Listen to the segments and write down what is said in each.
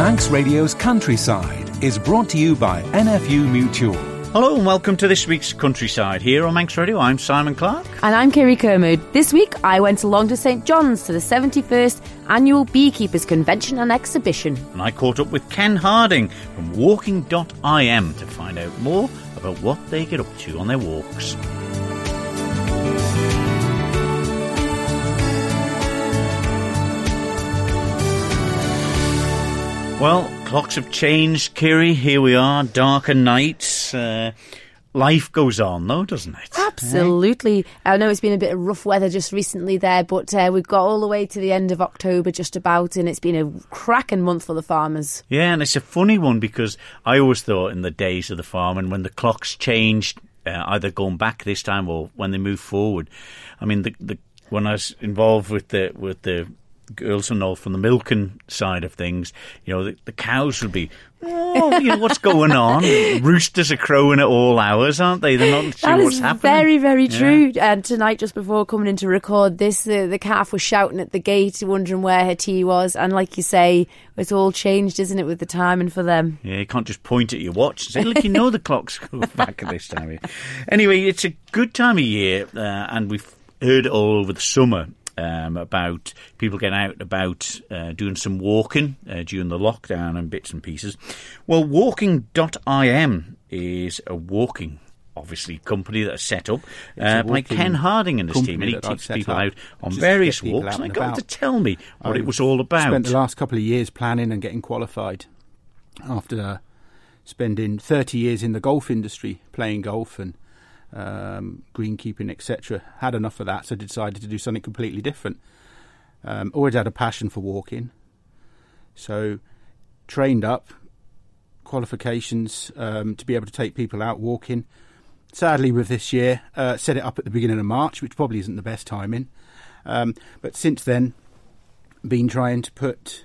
Manx Radio's Countryside is brought to you by NFU Mutual. Hello and welcome to this week's Countryside here on Manx Radio. I'm Simon Clark. And I'm Kerry Kermode. This week I went along to St John's to the 71st Annual Beekeepers Convention and Exhibition. And I caught up with Ken Harding from walking.im to find out more about what they get up to on their walks. Well, clocks have changed, Kiri. Here we are, darker nights. Uh, life goes on, though, doesn't it? Absolutely. I know it's been a bit of rough weather just recently there, but uh, we've got all the way to the end of October just about, and it's been a cracking month for the farmers. Yeah, and it's a funny one because I always thought in the days of the farm and when the clocks changed, uh, either going back this time or when they move forward. I mean, the, the when I was involved with the with the girls and all from the milking side of things, you know, the, the cows would be, oh, you know, what's going on? Roosters are crowing at all hours, aren't they? They're not sure That what's is happening. very, very Yeah. true. And tonight, just before coming in to record this, the, the calf was shouting at the gate, wondering where her tea was. And like you say, it's all changed, isn't it, with the timing for them? Yeah, you can't just point at your watch and say, look, you know the clock's go back at this time of year. Anyway, it's a good time of year, uh, and we've heard it all over the summer um, about people getting out about uh, doing some walking uh, during the lockdown and bits and pieces. Well, walking.im is a walking. Obviously, company that is set up uh, by Ken Harding and his team, and he takes people out on various walks. And I got to tell me what I it was all about. I spent the last couple of years planning and getting qualified after spending 30 years in the golf industry, playing golf and um, greenkeeping, etc. Had enough of that, so decided to do something completely different. Um, always had a passion for walking, so trained up, qualifications um, to be able to take people out walking. Sadly, with this year, uh, set it up at the beginning of March, which probably isn't the best timing. Um, but since then, been trying to put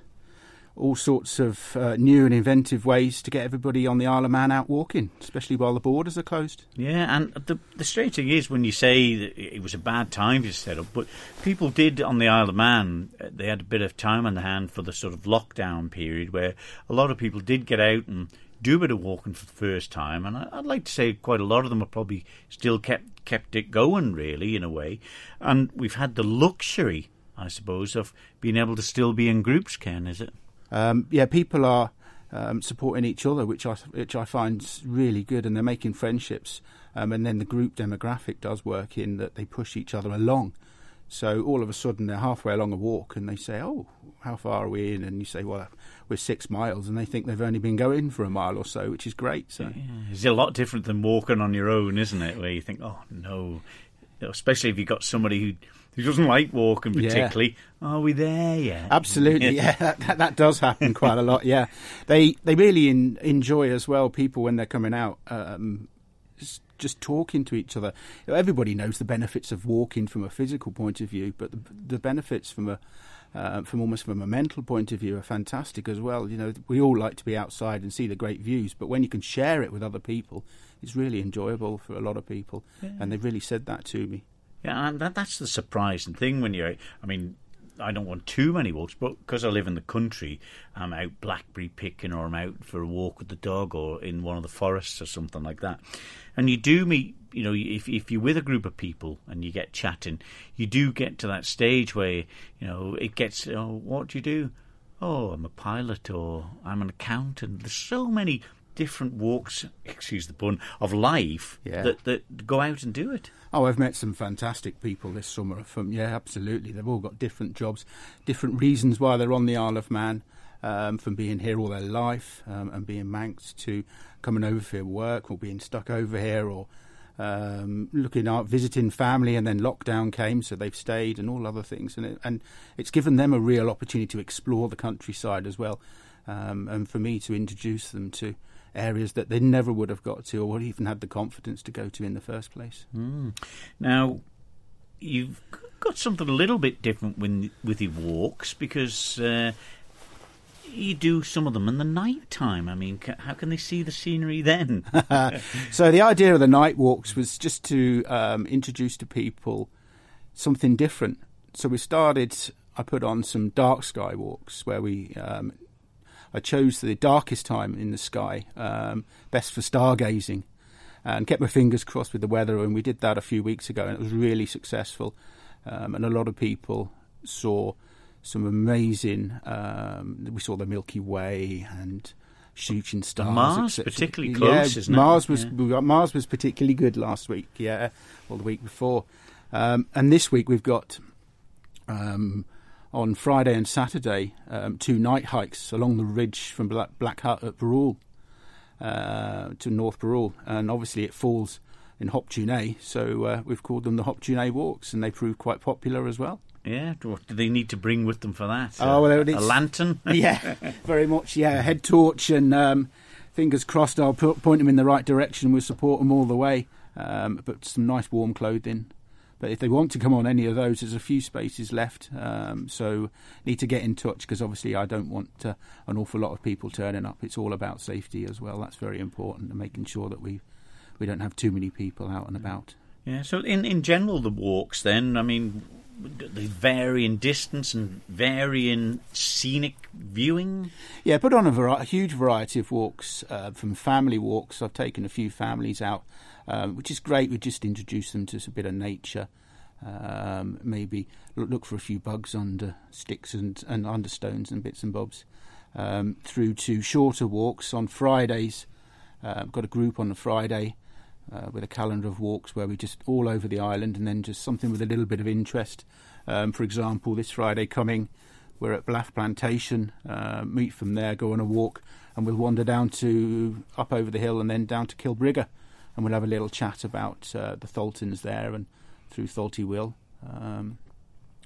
all sorts of uh, new and inventive ways to get everybody on the Isle of Man out walking, especially while the borders are closed. Yeah, and the the strange thing is when you say it was a bad time to set up, but people did on the Isle of Man. uh, They had a bit of time on the hand for the sort of lockdown period where a lot of people did get out and do a bit of walking for the first time, and I'd like to say quite a lot of them have probably still kept kept it going, really, in a way. And we've had the luxury, I suppose, of being able to still be in groups. Ken, is it? Um, yeah, people are um, supporting each other, which I which I find really good, and they're making friendships. Um, and then the group demographic does work in that they push each other along. So all of a sudden they're halfway along a walk, and they say, "Oh, how far are we in?" And you say, "Well, we're six miles," and they think they've only been going for a mile or so, which is great. So It's a lot different than walking on your own, isn't it? Where you think, oh no, especially if you've got somebody who who doesn't like walking Yeah. particularly. Are we there yet? Absolutely, yeah, that, that, that does happen quite a lot. Yeah, they they really in, enjoy as well. People when they're coming out, um, just, talking to each other. Everybody knows the benefits of walking from a physical point of view, but the, the benefits from a uh, from almost from a mental point of view are fantastic as well. You know, we all like to be outside and see the great views, but when you can share it with other people, it's really enjoyable for a lot of people, and they've really said that to me. Yeah, and that, that's the surprising thing when you're. I mean, I don't want too many walks, but because I live in the country, I'm out blackberry picking, or I'm out for a walk with the dog, or in one of the forests or something like that. And you do meet, you know, if if you're with a group of people and you get chatting, you do get to that stage where you know it gets. Oh, what do you do? Oh, I'm a pilot, or I'm an accountant. There's so many different walks, excuse the pun, of life Yeah. that that go out and do it. Oh, I've met some fantastic people this summer. From yeah, absolutely, they've all got different jobs, different reasons why they're on the Isle of Man, um, from being here all their life um, and being Manx to coming over for work or being stuck over here or um, looking out visiting family. And then lockdown came, so they've stayed and all other things. And it, and it's given them a real opportunity to explore the countryside as well, um, and for me to introduce them to areas that they never would have got to or would even had the confidence to go to in the first place. Now, you've got something a little bit different when, with your walks because uh, you do some of them in the night time. I mean, how can they see the scenery then? So the idea of the night walks was just to um, introduce to people something different. So we started. I put on some dark sky walks where we um, I chose the darkest time in the sky, um, best for stargazing, and kept my fingers crossed with the weather. And we did that a few weeks ago, and it was really successful. Um, and a lot of people saw some amazing. Um, we saw the Milky Way and shooting stars. Mars, particularly close, yeah, isn't it? Mars was Yeah. we got- Mars was particularly good last week. Yeah, or the week before, um, and this week we've got um, on Friday and Saturday um, two night hikes along the ridge from Black, Black Hut at Barrule uh, to North Barrule, and obviously it falls in Hop-tu-Naa, so uh, we've called them the Hop-tu-Naa walks, and they proved quite popular as well. Yeah, what do they need to bring with them for that? Oh, a, well, a it's- lantern. yeah, very much. Yeah, head torch and um, fingers crossed. I'll put, point them in the right direction. We'll support them all the way. Um, but some nice warm clothing. But if they want to come on any of those, there's a few spaces left. Um, so need to get in touch because obviously I don't want uh, an awful lot of people turning up. It's all about safety as well. That's very important and making sure that we we don't have too many people out and about. Yeah. So in in general, the walks then, I mean, they vary in distance and vary in scenic viewing. Yeah, put on a, vari- a huge variety of walks, uh, from family walks. I've taken a few families out, um, which is great. We just introduce them to a bit of nature. Um, maybe look, for a few bugs under sticks and, and under stones and bits and bobs. Um, through to shorter walks on Fridays. Uh, I've got a group on a Friday uh, with a calendar of walks where we just all over the island and then just something with a little bit of interest. Um, for example, this Friday coming, we're at Blaff Plantation, uh, meet from there, go on a walk, and we'll wander down to up over the hill and then down to Kilbrigger, and we'll have a little chat about uh, the tholtans there and through Tholt-y-Will, um,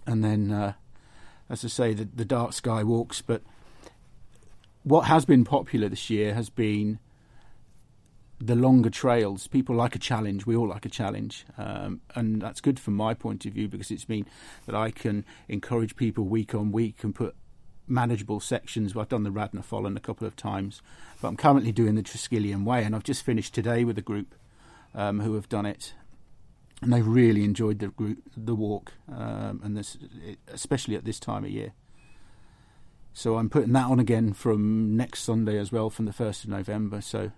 and then, uh, as I say, the, the dark sky walks. But what has been popular this year has been the longer trails. People like a challenge. We all like a challenge, um, and that's good from my point of view because it's mean that I can encourage people week on week and put manageable sections. I've done the Raad ny Foillan a couple of times, but I'm currently doing the Triskelion Way, and I've just finished today with a group um, who have done it, and they've really enjoyed the group, the walk, um, and this, especially at this time of year. So I'm putting that on again from next Sunday as well, from the first of November. So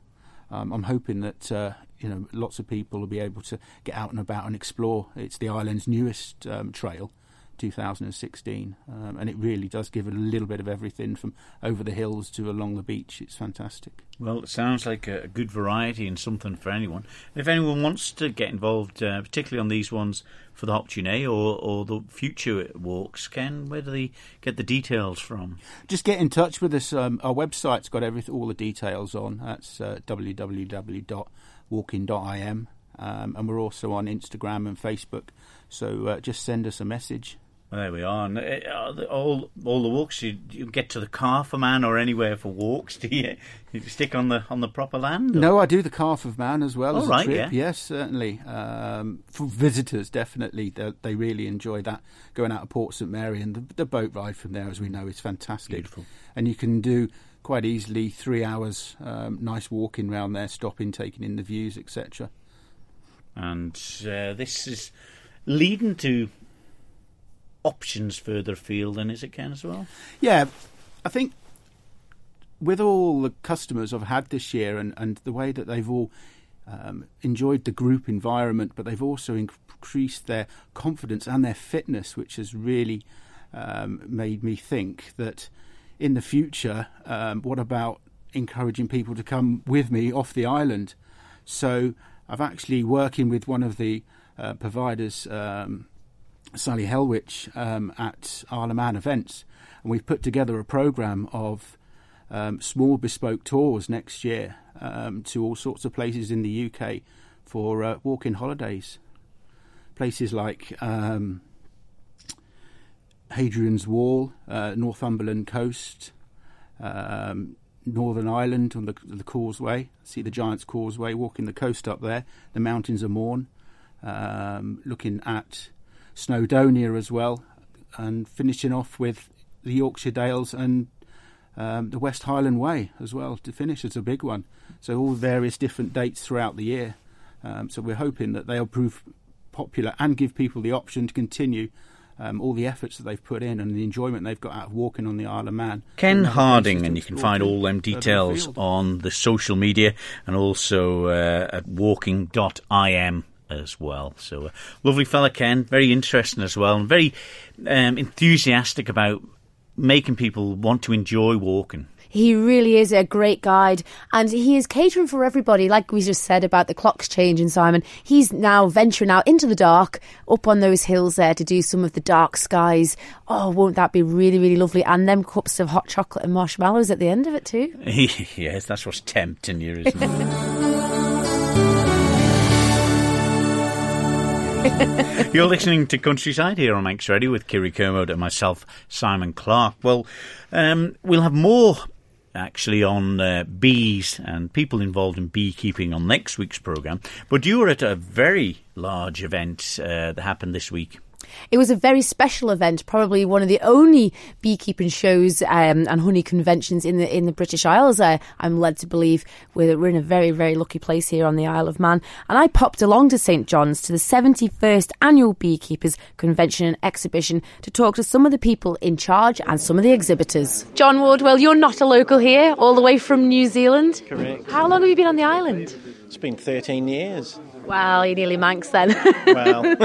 um, I'm hoping that uh, you know lots of people will be able to get out and about and explore. It's the island's newest um, trail, 2016, um, and it really does give it a little bit of everything from over the hills to along the beach. It's fantastic. Well, it sounds like a, a good variety and something for anyone. If anyone wants to get involved, uh, particularly on these ones for the Hop-tu-Naa or, or the future walks, Ken, where do they get the details from? Just get in touch with us. Um, our website's got everything, all the details on. That's uh, www.walking.im. Um, and we're also on Instagram and Facebook. So uh, just send us a message. Well, there we are. And uh, all all the walks you, you get to the Calf of Man or anywhere for walks. Do you, you stick on the on the proper land? or- No, I do the Calf of Man as well as right, a trip. yeah. Yes, certainly. Um, for visitors, definitely, they, they really enjoy that. Going out of Port St Mary and the, the boat ride from there, as we know, is fantastic. Beautiful. And you can do quite easily three hours, um, nice walking round there, stopping, taking in the views, etc. And uh, this is leading to options further afield, then is it, Ken, as well? Yeah, I think with all the customers I've had this year and, and the way that they've all um, enjoyed the group environment, but they've also increased their confidence and their fitness, which has really um, made me think that in the future, um, what about encouraging people to come with me off the island? So I've actually working with one of the uh, providers. Um, Sally Helwich um, at Isle of Man events, and we've put together a program of um, small bespoke tours next year um, to all sorts of places in the UK for uh, walking holidays. Places like um, Hadrian's Wall, uh, Northumberland coast, um, Northern Ireland on the, the causeway. See the Giant's Causeway, walking the coast up there, the mountains of Mourne, um, looking at Snowdonia as well, and finishing off with the Yorkshire Dales and um, the West Highland Way as well to finish. It's a big one. So all various different dates throughout the year. Um, so we're hoping that they'll prove popular and give people the option to continue um, all the efforts that they've put in and the enjoyment they've got out of walking on the Isle of Man. Ken Harding, and you can find all them details afield. on the social media and also uh, at walking.im as well. So, uh, lovely fella, Ken. Very interesting as well, and very um, enthusiastic about making people want to enjoy walking. He really is a great guide, and he is catering for everybody. Like we just said about the clocks changing, Simon. He's now venturing out into the dark, up on those hills there to do some of the dark skies. Oh, won't that be really, really lovely? And them cups of hot chocolate and marshmallows at the end of it too. yes, that's what's tempting you, isn't it? You're listening to Countryside here on Manx Radio with Kiri Kermode and myself, Simon Clark. Well, um, we'll have more actually on uh, bees and people involved in beekeeping on next week's programme. But you were at a very large event uh, that happened this week. It was a very special event, probably one of the only beekeeping shows um, and honey conventions in the in the British Isles. I, I'm led to believe we're, we're in a very very lucky place here on the Isle of Man. And I popped along to St John's to the 71st annual Beekeepers Convention and Exhibition to talk to some of the people in charge and some of the exhibitors. John Wardwell, you're not a local here, all the way from New Zealand. Correct. How long have you been on the island? It's been 13 years. Well, you're nearly Manx then. Well,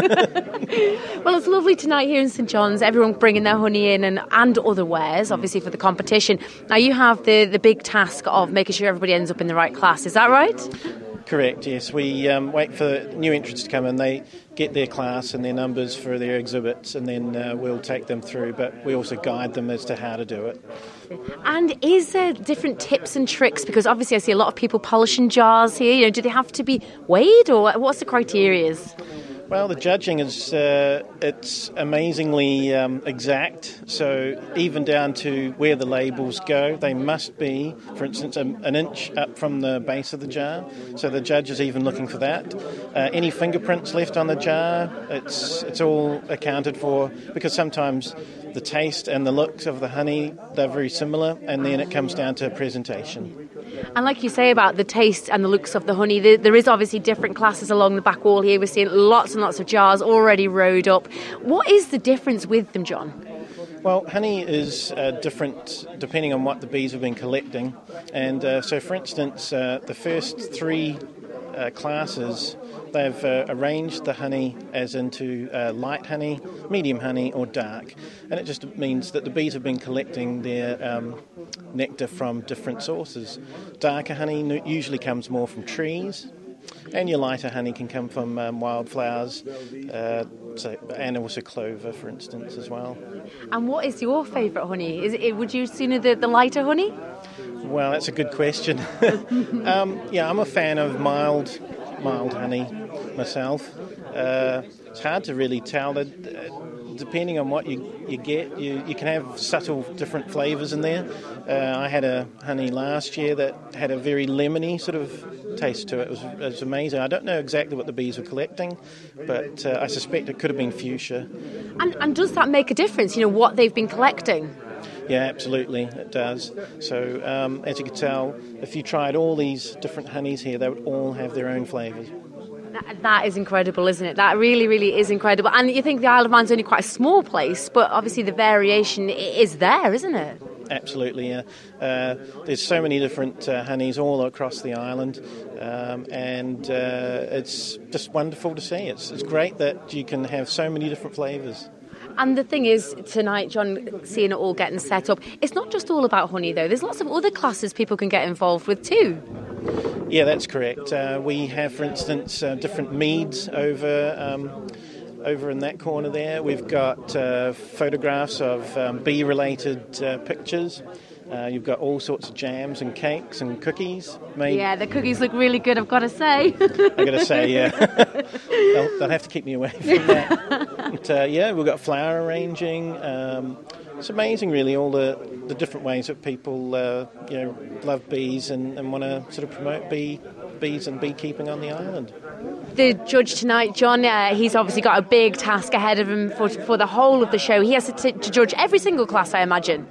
Well, it's lovely tonight here in St John's. Everyone bringing their honey in and, and other wares, obviously for the competition. Now you have the the big task of making sure everybody ends up in the right class. Is that right? Correct, yes. We um, wait for new entrants to come in. They get their class and their numbers for their exhibits, and then uh, we'll take them through. But we also guide them as to how to do it. And is there different tips and tricks? Because obviously I see a lot of people polishing jars here. You know, do they have to be weighed, or what's the criteria? Well, the judging is uh, it's amazingly um, exact. So even down to where the labels go, they must be, for instance, an inch up from the base of the jar. So the judge is even looking for that. Uh, any fingerprints left on the jar, it's it's all accounted for because sometimes the taste and the looks of the honey they're very similar, and then it comes down to presentation. And like you say about the taste and the looks of the honey, there, is obviously different classes along the back wall here. We're seeing lots and lots of jars already rowed up. What is the difference with them, John? Well, honey is uh, different depending on what the bees have been collecting. And uh, so, for instance, uh, the first three uh, classes, they've uh, arranged the honey as into uh, light honey, medium honey, or dark. And it just means that the bees have been collecting their um, nectar from different sources. Darker honey usually comes more from trees. And your lighter honey can come from um, wildflowers, uh, so, and also clover, for instance, as well. And what is your favourite honey? Is it, would you sooner the, the lighter honey? Well, that's a good question. um, yeah, I'm a fan of mild, mild honey myself. Uh, it's hard to really tell. That uh, depending on what you, you get, you, you can have subtle different flavours in there. Uh, I had a honey last year that had a very lemony sort of taste to it. It was, it was amazing. I don't know exactly what the bees were collecting, but uh, I suspect it could have been fuchsia. And, and does that make a difference, you know, what they've been collecting? Yeah, absolutely, it does. So, um, as you can tell, if you tried all these different honeys here, they would all have their own flavours. That, that is incredible, isn't it? That really, really is incredible. And you think the Isle of Man's only quite a small place, but obviously the variation is there, isn't it? Absolutely, yeah. Uh, there's so many different uh, honeys all across the island, um, and uh, it's just wonderful to see. It's, it's great that you can have so many different flavours. And the thing is, tonight, John, seeing it all getting set up, it's not just all about honey, though. There's lots of other classes people can get involved with, too. Yeah, that's correct. Uh, we have, for instance, uh, different meads over um, over in that corner there. We've got uh, photographs of um, bee-related uh, pictures. Uh, you've got all sorts of jams and cakes and cookies made. Yeah, the cookies look really good, I've got to say. I've got to say, yeah, they'll, they'll have to keep me away from that. But, uh, yeah, we've got flower arranging. Um, it's amazing, really, all the, the different ways that people, uh, you know, love bees and, and want to sort of promote bee bees and beekeeping on the island. the judge tonight, John, uh, he's obviously got a big task ahead of him for, for the whole of the show. He has to, t- to judge every single class, I imagine.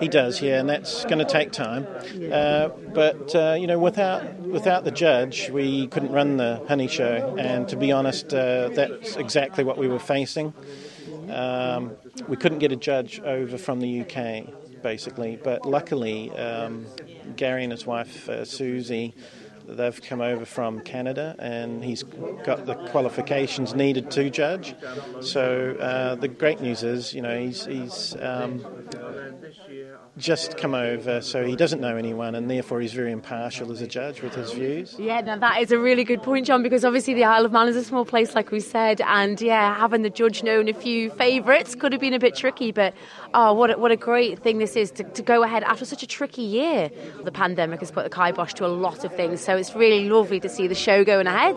He does, yeah, and that's going to take time. Uh, but uh, you know, without without the judge, we couldn't run the honey show. And to be honest, uh, that's exactly what we were facing. um, we couldn't get a judge over from the UK, basically. But luckily, um, Gary and his wife uh, Susie they've come over from Canada and he's got the qualifications needed to judge. So uh, the great news is, you know, he's, he's um, just come over, so he doesn't know anyone, and therefore he's very impartial as a judge with his views. Yeah, now that is a really good point, John, because obviously the Isle of Man is a small place, like we said, and yeah, having the judge known a few favourites could have been a bit tricky, but oh, what a, what a great thing this is to, to go ahead after such a tricky year. The pandemic has put the kibosh to a lot of things, so it's really lovely to see the show going ahead.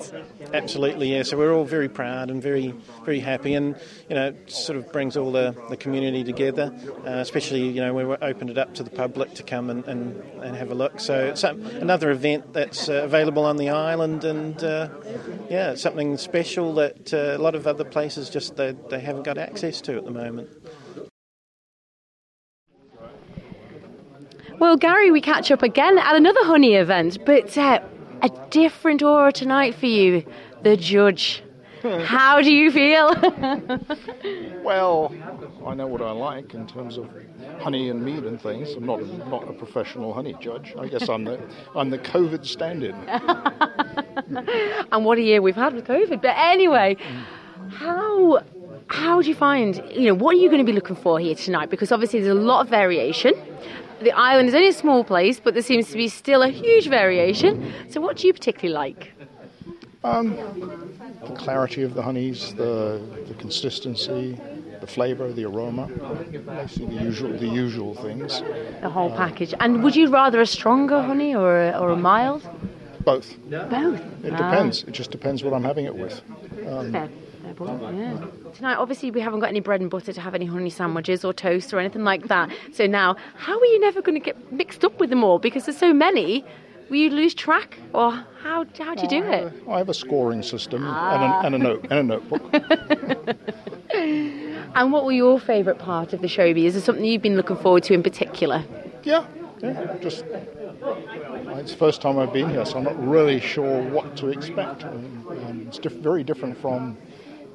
Absolutely, yeah. So we're all very proud and very very happy, and you know, sort of brings all the, the community together, uh, especially you know we opened it up to the public to come and, and, and have a look. So it's another event that's uh, available on the island, and uh, yeah, it's something special that uh, a lot of other places just they, they haven't got access to at the moment. Well, Gary, we catch up again at another honey event, but uh, a different aura tonight for you, the judge. How do you feel? well, I know what I like in terms of honey and mead and things. I'm not a, not a professional honey judge. I guess I'm the I'm the COVID stand-in. and what a year we've had with COVID. But anyway, how how do you find you know what are you going to be looking for here tonight? Because obviously there's a lot of variation. The island is only a small place, but there seems to be still a huge variation. So, what do you particularly like? Um, the clarity of the honeys, the, the consistency, the flavour, the aroma, basically the usual, the usual things. The whole package. And would you rather a stronger honey or a, or a mild? Both. Both. It ah. depends. It just depends what I'm having it with. Um, Fair. Yeah. Tonight, obviously, we haven't got any bread and butter to have any honey sandwiches or toast or anything like that. So now, how are you never going to get mixed up with them all? Because there's so many. Will you lose track, or how how do you do it? I have a scoring system ah. and, a, and, a note and a notebook. and what were your favourite part of the show be? Is there something you've been looking forward to in particular? Yeah, yeah, just it's the first time I've been here, so I'm not really sure what to expect. Um, it's diff- very different from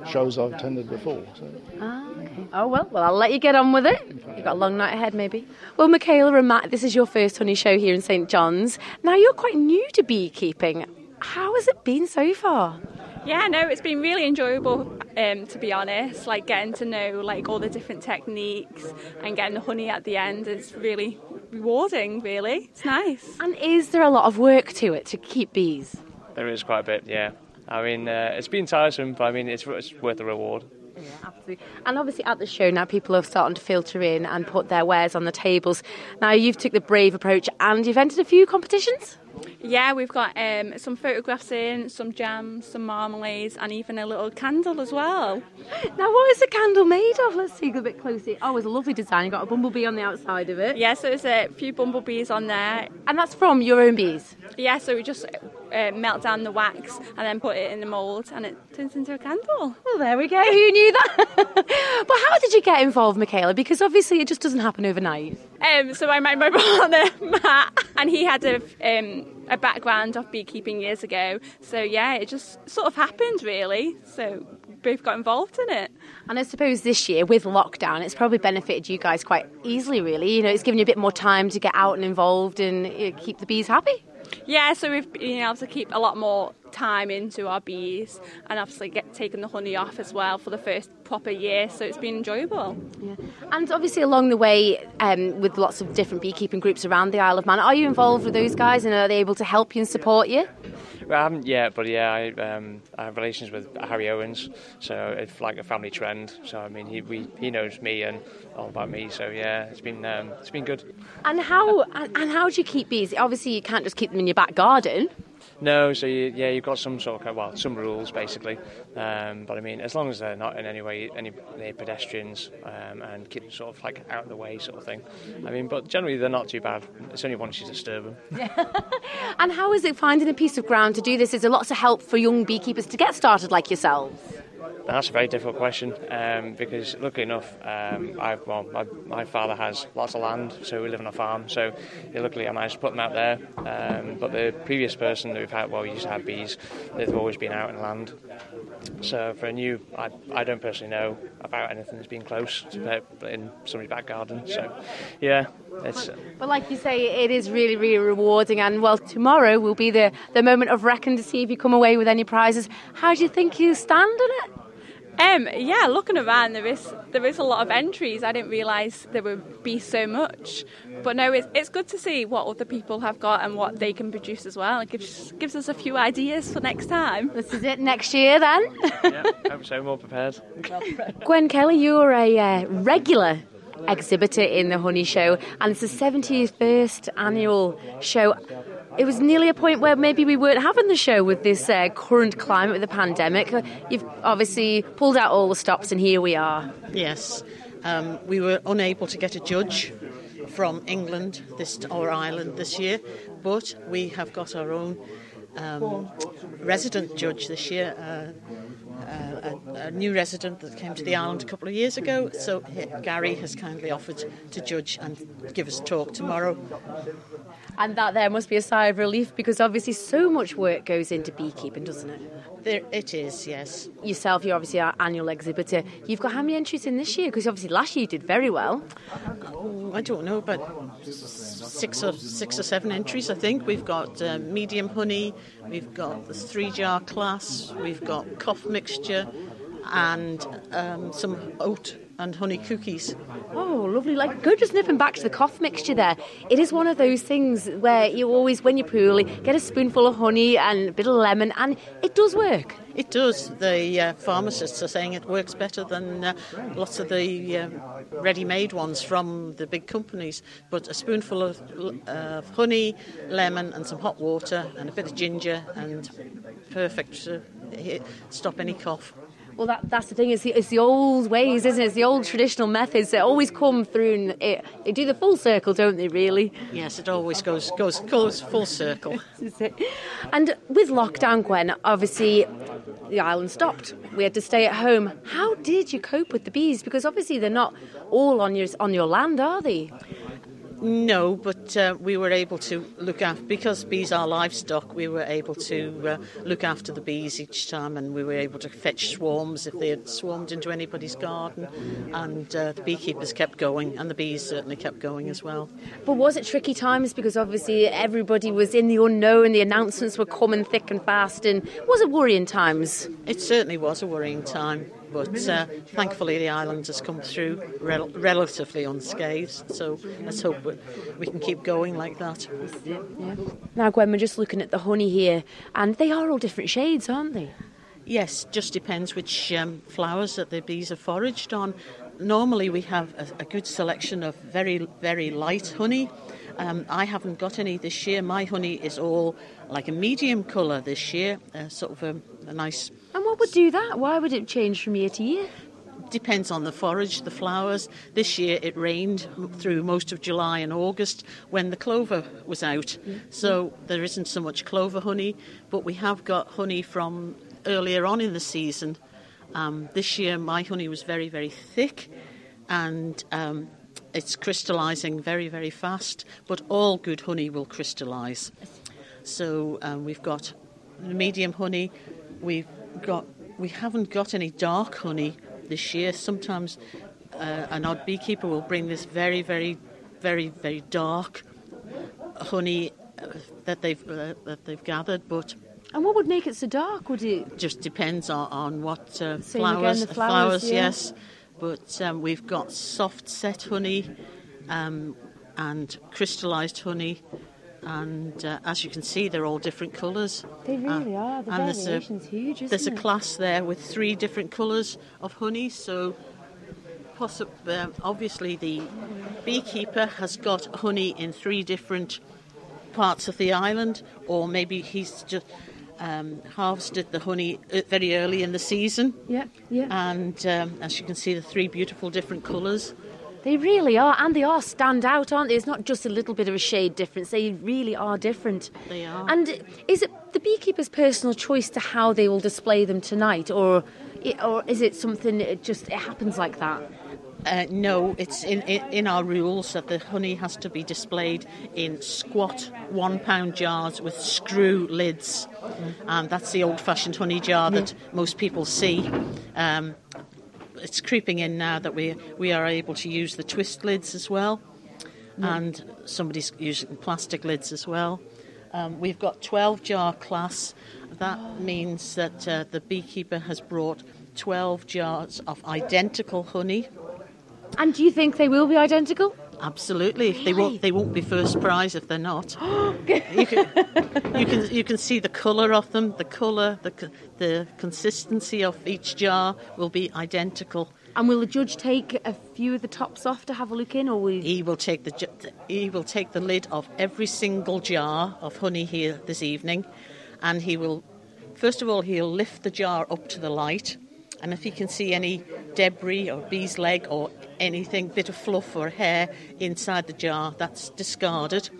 shows I've attended before. So. Ah, okay. Oh, well, well, I'll let you get on with it. You've got a long night ahead, maybe. Well, Michaela and Matt, this is your first honey show here in St John's. Now, you're quite new to beekeeping. How has it been so far? Yeah, no, it's been really enjoyable um, to be honest. Like getting to know like all the different techniques and getting the honey at the end is really rewarding. Really, it's nice. And is there a lot of work to it to keep bees? There is quite a bit, yeah. I mean, uh, it's been tiresome, but I mean, it's, it's worth the reward. Yeah, absolutely. And obviously, at the show now, people are starting to filter in and put their wares on the tables. Now, you've took the brave approach, and you've entered a few competitions. Yeah, we've got um, some photographs in, some jams, some marmalades, and even a little candle as well. Now, what is the candle made of? Let's see a bit closer. Oh, it's a lovely design. You've got a bumblebee on the outside of it. Yeah, so there's a few bumblebees on there. And that's from your own bees? Yeah, so we just uh, melt down the wax and then put it in the mould, and it turns into a candle. Well, there we go. Who knew that? but how did you get involved, Michaela? Because obviously it just doesn't happen overnight. Um, so I met my partner Matt, and he had a um, a background of beekeeping years ago. So yeah, it just sort of happened really. So both got involved in it. And I suppose this year with lockdown, it's probably benefited you guys quite easily. Really, you know, it's given you a bit more time to get out and involved and you know, keep the bees happy. Yeah, so we've been able to keep a lot more time into our bees and obviously get taken the honey off as well for the first proper year, so it's been enjoyable. Yeah. And obviously along the way, um, with lots of different beekeeping groups around the Isle of Man, are you involved with those guys and are they able to help you and support you? I haven't yet, but yeah, I, um, I have relations with Harry Owens, so it's like a family trend. So I mean, he we, he knows me and all about me. So yeah, it's been um, it's been good. And how and how do you keep bees? Obviously, you can't just keep them in your back garden. No, so you, yeah, you've got some sort of well, some rules basically, um, but I mean, as long as they're not in any way any, pedestrians um, and keep sort of like out of the way, sort of thing. I mean, but generally they're not too bad. It's only once you disturb them. and how is it finding a piece of ground to do this? Is there lots of help for young beekeepers to get started like yourselves? That's a very difficult question um, because, luckily enough, um, I, well, my, my father has lots of land, so we live on a farm. So, luckily, I managed to put them out there. Um, but the previous person that we've had, well, we used to have bees. They've always been out in land. So, for a new, I, I don't personally know about anything that's been close to in somebody's back garden. So, yeah, it's. But like you say, it is really, really rewarding. And well, tomorrow will be the, the moment of reckoning to see if you come away with any prizes. How do you think you stand in it? Um, yeah, looking around, there is there is a lot of entries. I didn't realise there would be so much, but no, it's it's good to see what other people have got and what they can produce as well. It gives gives us a few ideas for next time. This is it next year, then. yeah, hope so. More prepared. Gwen Kelly, you're a uh, regular exhibitor in the Honey Show, and it's the 71st annual show it was nearly a point where maybe we weren't having the show with this uh, current climate with the pandemic. You've obviously pulled out all the stops, and here we are. Yes, um, we were unable to get a judge from England this or Ireland this year, but we have got our own um, resident judge this year. Uh, Uh, a, a, new resident that came to the island a couple of years ago. So Gary has kindly offered to judge and give us a talk tomorrow. And that there must be a sigh of relief because obviously so much work goes into beekeeping, doesn't it? There, it is, yes. Yourself, you're obviously our annual exhibitor. You've got how many entries in this year? Because obviously last year you did very well. Oh, I don't know, but six or six or seven entries, I think. We've got uh, medium honey, we've got the three jar class, we've got cough mixture, and um, some oat and honey cookies. Oh, lovely. Like, go just nipping back to the cough mixture there. It is one of those things where you always, when you're poorly, get a spoonful of honey and a bit of lemon, and it does work. It does. The uh, pharmacists are saying it works better than uh, lots of the uh, ready made ones from the big companies. But a spoonful of uh, honey, lemon, and some hot water, and a bit of ginger, and perfect to stop any cough. Well, that, that's the thing. It's the, it's the old ways, isn't it? It's the old traditional methods that always come through and it, they do the full circle, don't they? Really? Yes, it always goes goes goes full circle. and with lockdown, Gwen, obviously the island stopped. We had to stay at home. How did you cope with the bees? Because obviously they're not all on your on your land, are they? No, but uh, we were able to look after because bees are livestock. We were able to uh, look after the bees each time, and we were able to fetch swarms if they had swarmed into anybody's garden. And uh, the beekeepers kept going, and the bees certainly kept going as well. But was it tricky times because obviously everybody was in the unknown, the announcements were coming thick and fast, and was it worrying times? It certainly was a worrying time but uh, thankfully the island has come through rel- relatively unscathed. So let's hope we can keep going like that. Yeah. Now, Gwen, we're just looking at the honey here, and they are all different shades, aren't they? Yes, just depends which um, flowers that the bees are foraged on. Normally, we have a, a good selection of very, very light honey. Um, I haven't got any this year. My honey is all like a medium colour this year, uh, sort of a, a nice and what would do that? Why would it change from year to year? depends on the forage, the flowers. This year it rained through most of July and August when the clover was out. So there isn't so much clover honey, but we have got honey from earlier on in the season. Um, this year my honey was very, very thick and um, it's crystallising very, very fast, but all good honey will crystallise. So um, we've got medium honey, we've got we haven't got any dark honey this year. Sometimes uh, an odd beekeeper will bring this very, very, very, very dark honey uh, that they've uh, that they've gathered, but. And what would make it so dark? Would it just depends on, on what uh, flowers, again, flowers, flowers yeah. yes. But um, we've got soft set honey um, and crystallized honey and uh, as you can see, they're all different colours. They really uh, are. The and variation's a, huge, There's it? a class there with three different colours of honey, so possi- uh, obviously the beekeeper has got honey in three different parts of the island, or maybe he's just um, harvested the honey uh, very early in the season. Yeah, yeah. And um, as you can see, the three beautiful different colours. They really are, and they are stand out, aren't they? It's not just a little bit of a shade difference. They really are different. They are. And is it the beekeeper's personal choice to how they will display them tonight, or or is it something it just it happens like that? Uh, no, it's in, in, in our rules that the honey has to be displayed in squat one pound jars with screw lids. And that's the old fashioned honey jar that most people see. Um, it's creeping in now that we, we are able to use the twist lids as well. And somebody's using plastic lids as well. Um, we've got 12 jar class. That means that uh, the beekeeper has brought 12 jars of identical honey. And do you think they will be identical? Absolutely. They won't. They won't be first prize if they're not. you, can, you can you can see the colour of them. The colour, the the consistency of each jar will be identical. And will the judge take a few of the tops off to have a look in, or will He will take the he will take the lid off every single jar of honey here this evening, and he will first of all he'll lift the jar up to the light, and if he can see any debris or bee's leg or anything, bit of fluff or hair inside the jar, that's discarded.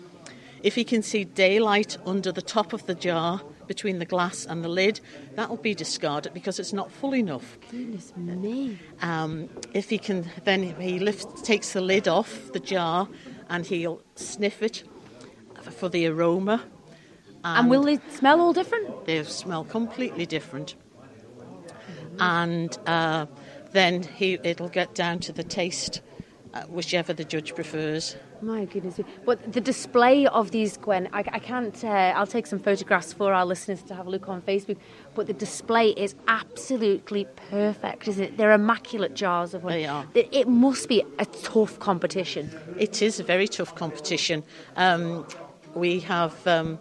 If he can see daylight under the top of the jar between the glass and the lid, that will be discarded because it's not full enough. goodness me? Um, if he can, then he lifts, takes the lid off the jar and he'll sniff it for the aroma. And will they smell all different? They smell completely different. And uh, then he, it'll get down to the taste, uh, whichever the judge prefers. My goodness. But the display of these, Gwen, I, I can't, uh, I'll take some photographs for our listeners to have a look on Facebook, but the display is absolutely perfect, isn't it? They're immaculate jars of honey. They are. It, it must be a tough competition. It is a very tough competition. Um, we have, um,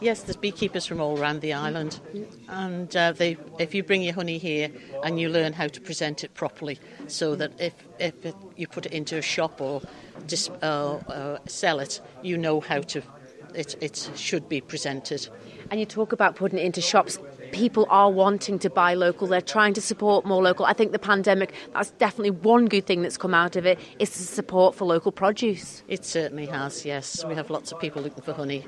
yes, there's beekeepers from all around the island, and uh, they, if you bring your honey here and you learn how to present it properly, so that if, if it, you put it into a shop or dis, uh, uh, sell it, you know how to. It, it should be presented. And you talk about putting it into shops. People are wanting to buy local. They're trying to support more local. I think the pandemic, that's definitely one good thing that's come out of it, is the support for local produce. It certainly has, yes. We have lots of people looking for honey.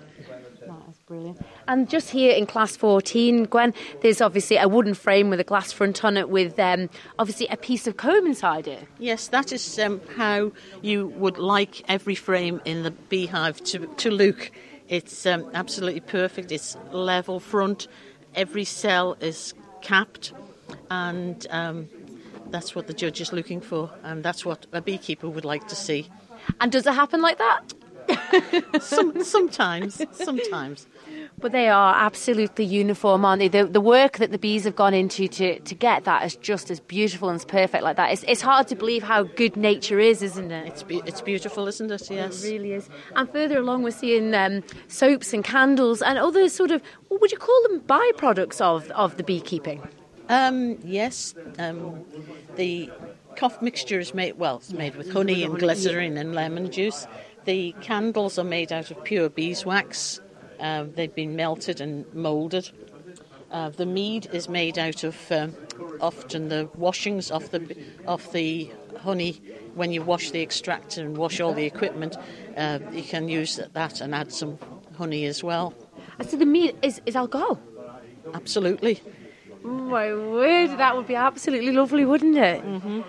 Brilliant. And just here in class 14, Gwen, there's obviously a wooden frame with a glass front on it with um, obviously a piece of comb inside it. Yes, that is um, how you would like every frame in the beehive to, to look. It's um, absolutely perfect. It's level front. Every cell is capped, and um, that's what the judge is looking for, and that's what a beekeeper would like to see. And does it happen like that? Some, sometimes, sometimes. But they are absolutely uniform, aren't they? The, the work that the bees have gone into to, to get that is just as beautiful and as perfect like that. It's, it's hard to believe how good nature is, isn't it? It's, be- it's beautiful, isn't it? Yes. It really is. And further along, we're seeing um, soaps and candles and other sort of, what would you call them, byproducts of, of the beekeeping? Um, yes, um, the cough mixture is made, well, it's made with honey and glycerin and lemon juice. The candles are made out of pure beeswax. Uh, they've been melted and moulded. Uh, the mead is made out of um, often the washings of the of the honey. When you wash the extractor and wash all the equipment, uh, you can use that and add some honey as well. And so the mead is, is alcohol. Absolutely. My word, that would be absolutely lovely, wouldn't it? Mm-hmm.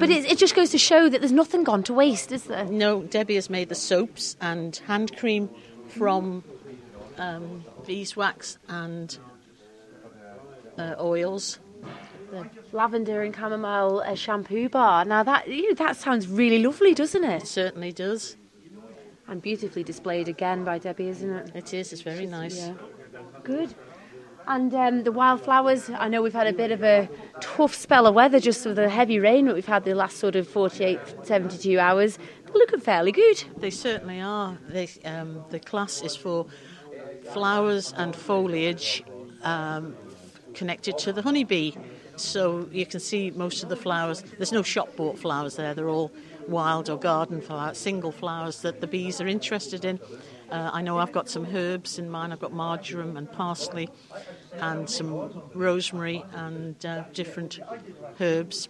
but it, it just goes to show that there's nothing gone to waste, is there? No, Debbie has made the soaps and hand cream from um, beeswax and uh, oils. The lavender and chamomile uh, shampoo bar. Now that you know, that sounds really lovely, doesn't It it? certainly does. And beautifully displayed again by Debbie, isn't it? It is. It's very nice. Yeah. Good. And um, the wildflowers, I know we've had a bit of a tough spell of weather just with the heavy rain that we've had the last sort of 48, 72 hours. They're looking fairly good. They certainly are. They, um, the class is for flowers and foliage um, connected to the honeybee. So you can see most of the flowers. There's no shop bought flowers there. They're all wild or garden flowers, single flowers that the bees are interested in. Uh, I know I've got some herbs in mine. I've got marjoram and parsley, and some rosemary and uh, different herbs.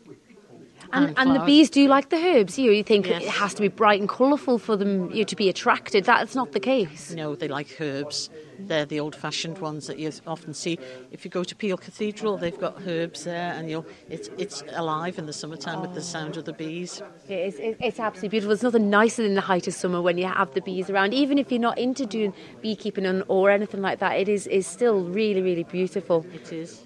And, And the bees do like the herbs. You, know, you think Yes. it has to be bright and colourful for them you know, to be attracted. That's not the case. No, they like herbs. They're the old-fashioned ones that you often see. If you go to Peel Cathedral, they've got herbs there, and you'll it's it's alive in the summertime with the sound of the bees. It's, it's, it's absolutely beautiful. There's nothing nicer than the height of summer when you have the bees around. Even if you're not into doing beekeeping or anything like that, it is, is still really, really beautiful. It is.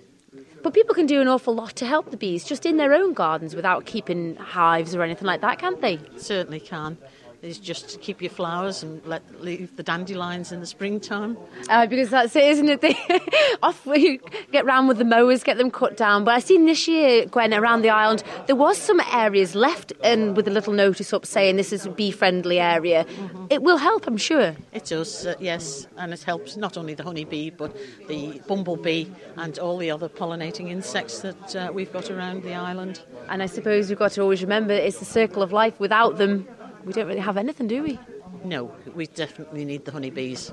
But people can do an awful lot to help the bees just in their own gardens without keeping hives or anything like that, can't they? Certainly can. Is just to keep your flowers and let leave the dandelions in the springtime. Uh, because that's it, isn't it? They off we get round with the mowers, get them cut down. But I seen this year, Gwen, around the island, there was some areas left and with a little notice up saying this is a bee-friendly area. It will help, I'm sure. It does, uh, yes, and it helps not only the honeybee but the bumblebee and all the other pollinating insects that uh, we've got around the island. And I suppose we've got to always remember it's the circle of life. Without them, we don't really have anything, do we? No, we definitely need the honeybees.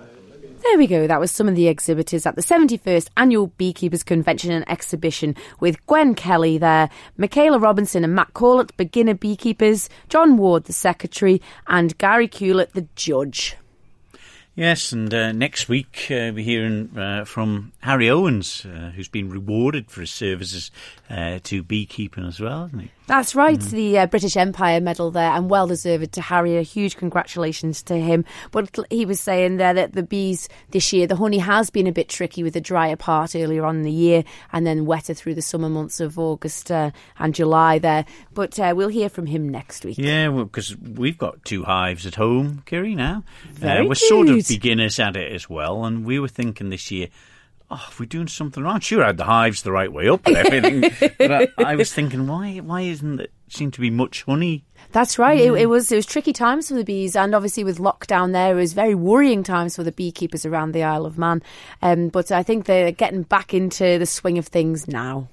There we go. That was some of the exhibitors at the 71st Annual Beekeepers Convention and Exhibition with Gwen Kelly there, Michaela Robinson and Matt Corlett, beginner beekeepers, John Ward, the secretary, and Gary Hewlett, the judge. Yes, and uh, next week uh, we're hearing uh, from Harry Owens, uh, who's been rewarded for his services uh, to beekeeping as well, hasn't he? That's right, the uh, British Empire medal there, and well deserved to Harry. A huge congratulations to him. But he was saying there that the bees this year, the honey has been a bit tricky with the drier part earlier on in the year, and then wetter through the summer months of August uh, and July there. But uh, we'll hear from him next week. Yeah, because we've got two hives at home, Kiri, now. We're sort of good. beginners at it as well, and we were thinking this year, oh, if we're doing something wrong, sure, I had the hives the right way up and everything. but I, I was thinking, why why isn't it seem to be much honey? That's right. It, it was it was tricky times for the bees, and obviously with lockdown there, it was very worrying times for the beekeepers around the Isle of Man. Um, but I think they're getting back into the swing of things now.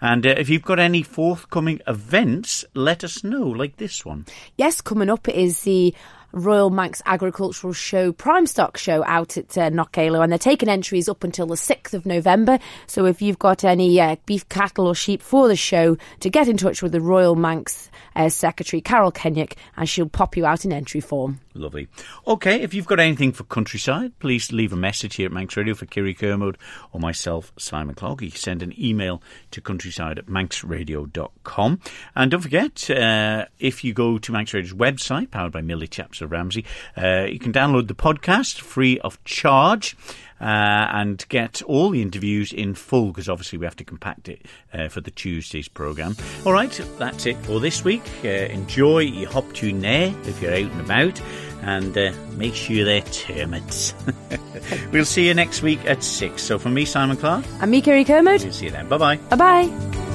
And uh, if you've got any forthcoming events, let us know, like this one. Yes, coming up is the Royal Manx Agricultural Show Prime Stock Show out at uh, Knockaloe, and they're taking entries up until the 6th of November. So if you've got any uh, beef cattle or sheep for the show, to get in touch with the Royal Manx uh, Secretary, Carol Kenyuk, and she'll pop you out in entry form. Lovely. Okay, if you've got anything for countryside, please leave a message here at Manx Radio for Kiri Kermode or myself, Simon Clark. You can send an email to countryside at manxradio.com. And don't forget, uh, if you go to Manx Radio's website, powered by Millie Chaps Ramsey, uh, you can download the podcast free of charge. Uh, and get all the interviews in full because obviously we have to compact it uh, for the Tuesday's programme. All right, that's it for this week. Uh, enjoy your Hop-tu-Naa there if you're out and about and uh, make sure they're termites. we'll see you next week at 6. So from me, Simon Clark, And me, Kerry Kermode. we'll see you then. Bye bye. Bye bye.